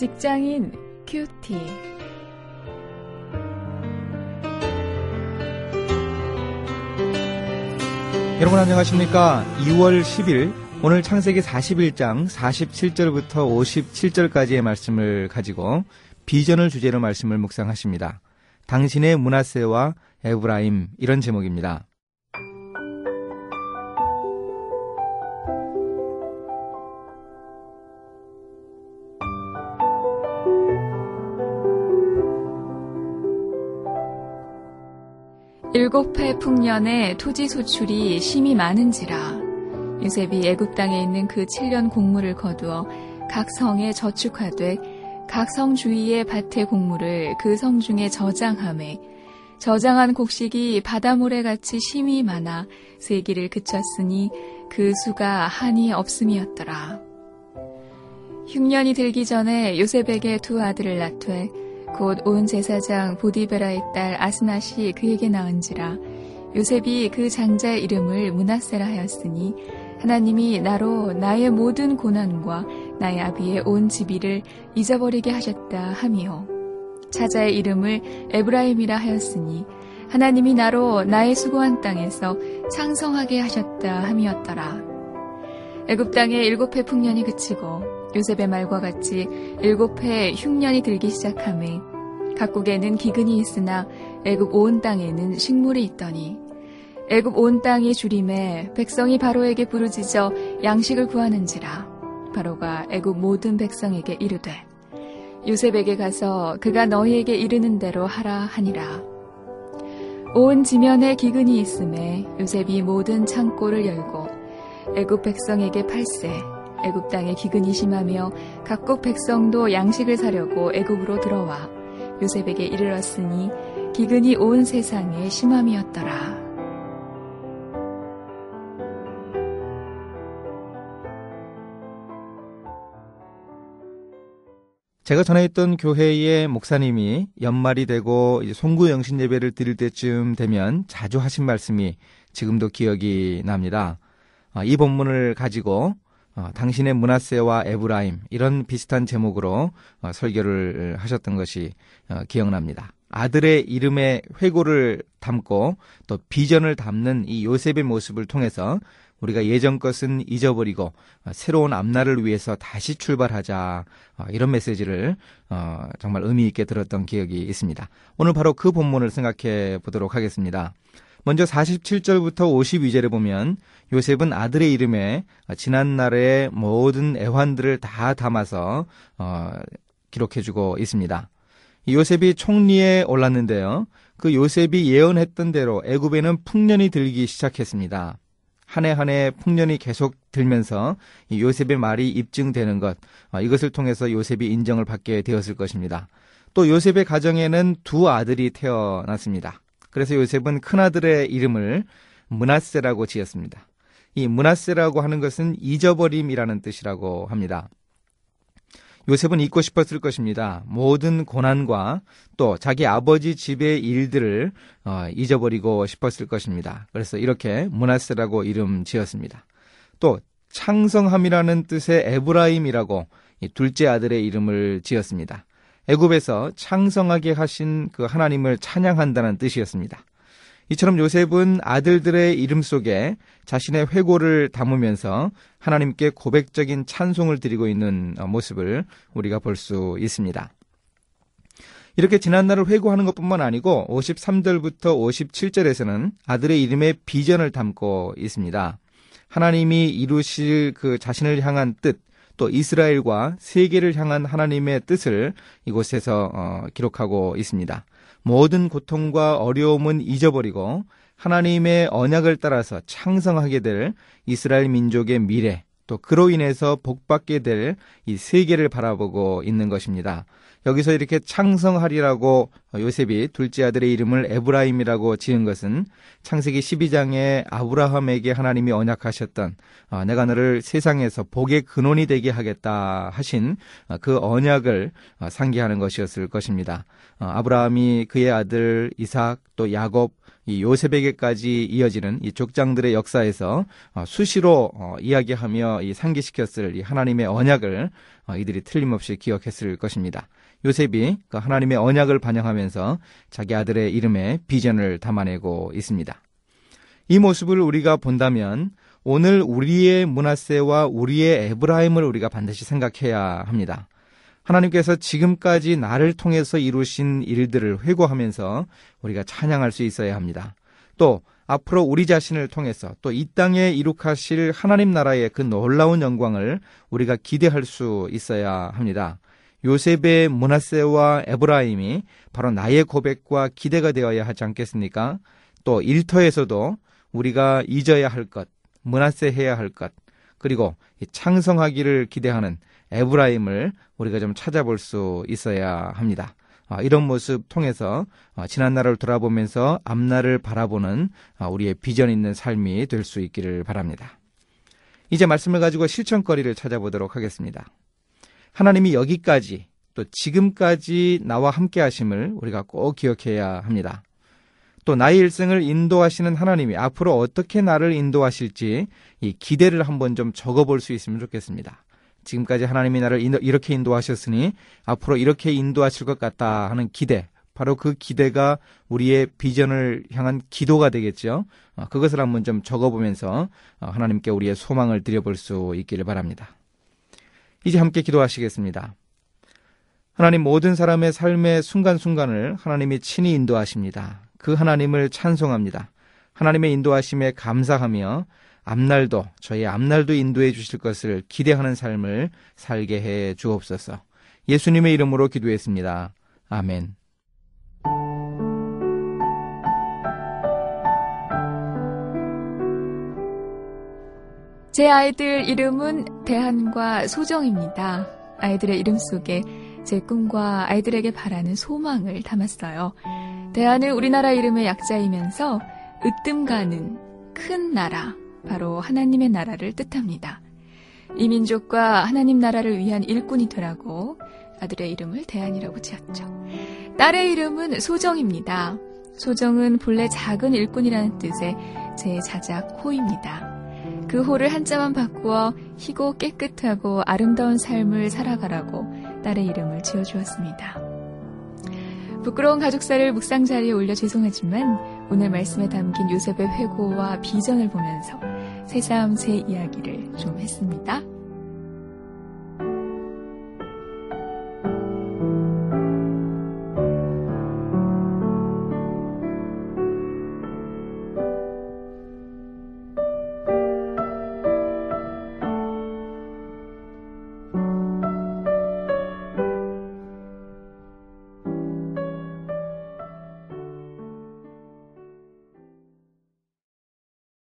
직장인 큐티. 여러분 안녕하십니까? 2월 10일 오늘 창세기 41장 47절부터 57절까지의 말씀을 가지고 비전을 주제로 말씀을 묵상하십니다. 당신의 문하세와 에브라임 이런 제목입니다. 일곱 해 풍년에 토지 소출이 심이 많은지라 요셉이 애굽 땅에 있는 그 7년 곡물을 거두어 각 성에 저축하되 각 성 주위의 밭의 곡물을 그 성 중에 저장함에 저장한 곡식이 바다모래 같이 심이 많아 세기를 그쳤으니 그 수가 한이 없음이었더라. 흉년이 들기 전에 요셉에게 두 아들을 낳되 곧 온 제사장 보디베라의 딸 아스낫이 그에게 낳은지라. 요셉이 그 장자의 이름을 문하세라 하였으니 하나님이 나로 나의 모든 고난과 나의 아비의 온 지비를 잊어버리게 하셨다 함이요. 차자의 이름을 에브라임이라 하였으니 하나님이 나로 나의 수고한 땅에서 창성하게 하셨다 함이었더라. 애굽 땅의 일곱 해 풍년이 그치고 요셉의 말과 같이 일곱 해 흉년이 들기 시작함에 각국에는 기근이 있으나 애굽 온 땅에는 식물이 있더니 애굽 온 땅이 주림에 백성이 바로에게 부르짖어 양식을 구하는지라. 바로가 애굽 모든 백성에게 이르되 요셉에게 가서 그가 너희에게 이르는 대로 하라 하니라. 온 지면에 기근이 있음에 요셉이 모든 창고를 열고 애굽 백성에게 팔세 애굽 땅에 기근이 심하며 각국 백성도 양식을 사려고 애굽으로 들어와 요셉에게 이르렀으니 기근이 온 세상에 심함이었더라. 제가 전에 있던 교회의 목사님이 연말이 되고 송구 영신 예배를 드릴 때쯤 되면 자주 하신 말씀이 지금도 기억이 납니다. 아, 이 본문을 가지고 어, 당신의 문하세와 에브라임 이런 비슷한 제목으로 어, 설교를 하셨던 것이 어, 기억납니다. 아들의 이름에 회고를 담고 또 비전을 담는 이 요셉의 모습을 통해서 우리가 예전 것은 잊어버리고 새로운 앞날을 위해서 다시 출발하자 이런 메시지를 정말 의미 있게 들었던 기억이 있습니다. 오늘 바로 그 본문을 생각해 보도록 하겠습니다. 먼저 47절부터 52절에 보면 요셉은 아들의 이름에 지난날의 모든 애환들을 다 담아서 어, 기록해주고 있습니다. 요셉이 총리에 올랐는데요. 그 요셉이 예언했던 대로 애굽에는 풍년이 들기 시작했습니다. 한 해 한 해 풍년이 계속 들면서 요셉의 말이 입증되는 것, 어, 이것을 통해서 요셉이 인정을 받게 되었을 것입니다. 또 요셉의 가정에는 두 아들이 태어났습니다. 그래서 요셉은 큰아들의 이름을 문하세라고 지었습니다. 이 문하세라고 하는 것은 잊어버림이라는 뜻이라고 합니다. 요셉은 잊고 싶었을 것입니다. 모든 고난과 또 자기 아버지 집의 일들을 어, 잊어버리고 싶었을 것입니다. 그래서 이렇게 문하세라고 이름 지었습니다. 또 창성함이라는 뜻의 에브라임이라고 둘째 아들의 이름을 지었습니다. 애굽에서 창성하게 하신 그 하나님을 찬양한다는 뜻이었습니다. 이처럼 요셉은 아들들의 이름 속에 자신의 회고를 담으면서 하나님께 고백적인 찬송을 드리고 있는 모습을 우리가 볼 수 있습니다. 이렇게 지난날을 회고하는 것뿐만 아니고 53절부터 57절에서는 아들의 이름에 비전을 담고 있습니다. 하나님이 이루실 그 자신을 향한 뜻, 또 이스라엘과 세계를 향한 하나님의 뜻을 이곳에서 어, 기록하고 있습니다. 모든 고통과 어려움은 잊어버리고 하나님의 언약을 따라서 창성하게 될 이스라엘 민족의 미래, 또 그로 인해서 복받게 될 이 세계를 바라보고 있는 것입니다. 여기서 이렇게 창성하리라고 요셉이 둘째 아들의 이름을 에브라임이라고 지은 것은 창세기 12장에 아브라함에게 하나님이 언약하셨던 어, 내가 너를 세상에서 복의 근원이 되게 하겠다 하신 어, 그 언약을 어, 상기하는 것이었을 것입니다. 아브라함이 그의 아들 이삭 또 야곱 이 요셉에게까지 이어지는 이 족장들의 역사에서 수시로 이야기하며 이 상기시켰을 이 하나님의 언약을 이들이 틀림없이 기억했을 것입니다. 요셉이 그 하나님의 언약을 반영하면서 자기 아들의 이름에 비전을 담아내고 있습니다. 이 모습을 우리가 본다면 오늘 우리의 문하세와 우리의 에브라임을 우리가 반드시 생각해야 합니다. 하나님께서 지금까지 나를 통해서 이루신 일들을 회고하면서 우리가 찬양할 수 있어야 합니다. 또 앞으로 우리 자신을 통해서 또 이 땅에 이룩하실 하나님 나라의 그 놀라운 영광을 우리가 기대할 수 있어야 합니다. 요셉의 문하세와 에브라임이 바로 나의 고백과 기대가 되어야 하지 않겠습니까? 또 일터에서도 우리가 잊어야 할 것, 문하세 해야 할 것, 그리고 창성하기를 기대하는 에브라임을 우리가 좀 찾아볼 수 있어야 합니다. 아, 이런 모습 통해서 아, 지난 날을 돌아보면서 앞날을 바라보는 아, 우리의 비전 있는 삶이 될 수 있기를 바랍니다. 이제 말씀을 가지고 실천거리를 찾아보도록 하겠습니다. 하나님이 여기까지 또 지금까지 나와 함께 하심을 우리가 꼭 기억해야 합니다. 또 나의 일생을 인도하시는 하나님이 앞으로 어떻게 나를 인도하실지 이 기대를 한번 좀 적어볼 수 있으면 좋겠습니다. 지금까지 하나님이 나를 이렇게 인도하셨으니 앞으로 이렇게 인도하실 것 같다 하는 기대, 바로 그 기대가 우리의 비전을 향한 기도가 되겠죠. 어, 그것을 한번 좀 적어보면서 어, 하나님께 우리의 소망을 드려볼 수 있기를 바랍니다. 이제 함께 기도하시겠습니다. 하나님 모든 사람의 삶의 순간순간을 하나님이 친히 인도하십니다. 그 하나님을 찬송합니다. 하나님의 인도하심에 감사하며 앞날도 저희 앞날도 인도해 주실 것을 기대하는 삶을 살게 해 주옵소서. 예수님의 이름으로 기도했습니다. 아멘. 제 아이들 이름은 대한과 소정입니다. 아이들의 이름 속에 제 꿈과 아이들에게 바라는 소망을 담았어요. 대한은 우리나라 이름의 약자이면서 으뜸 가는 큰 나라, 바로 하나님의 나라를 뜻합니다. 이 민족과 하나님 나라를 위한 일꾼이 되라고 아들의 이름을 대한이라고 지었죠. 딸의 이름은 소정입니다. 소정은 본래 작은 일꾼이라는 뜻의 제 자작 호입니다. 그 호를 한자만 바꾸어 희고 깨끗하고 아름다운 삶을 살아가라고 딸의 이름을 지어주었습니다. 부끄러운 가족사를 묵상 자리에 올려 죄송하지만 오늘 말씀에 담긴 요셉의 회고와 비전을 보면서 새삼 제 이야기를 좀 했습니다.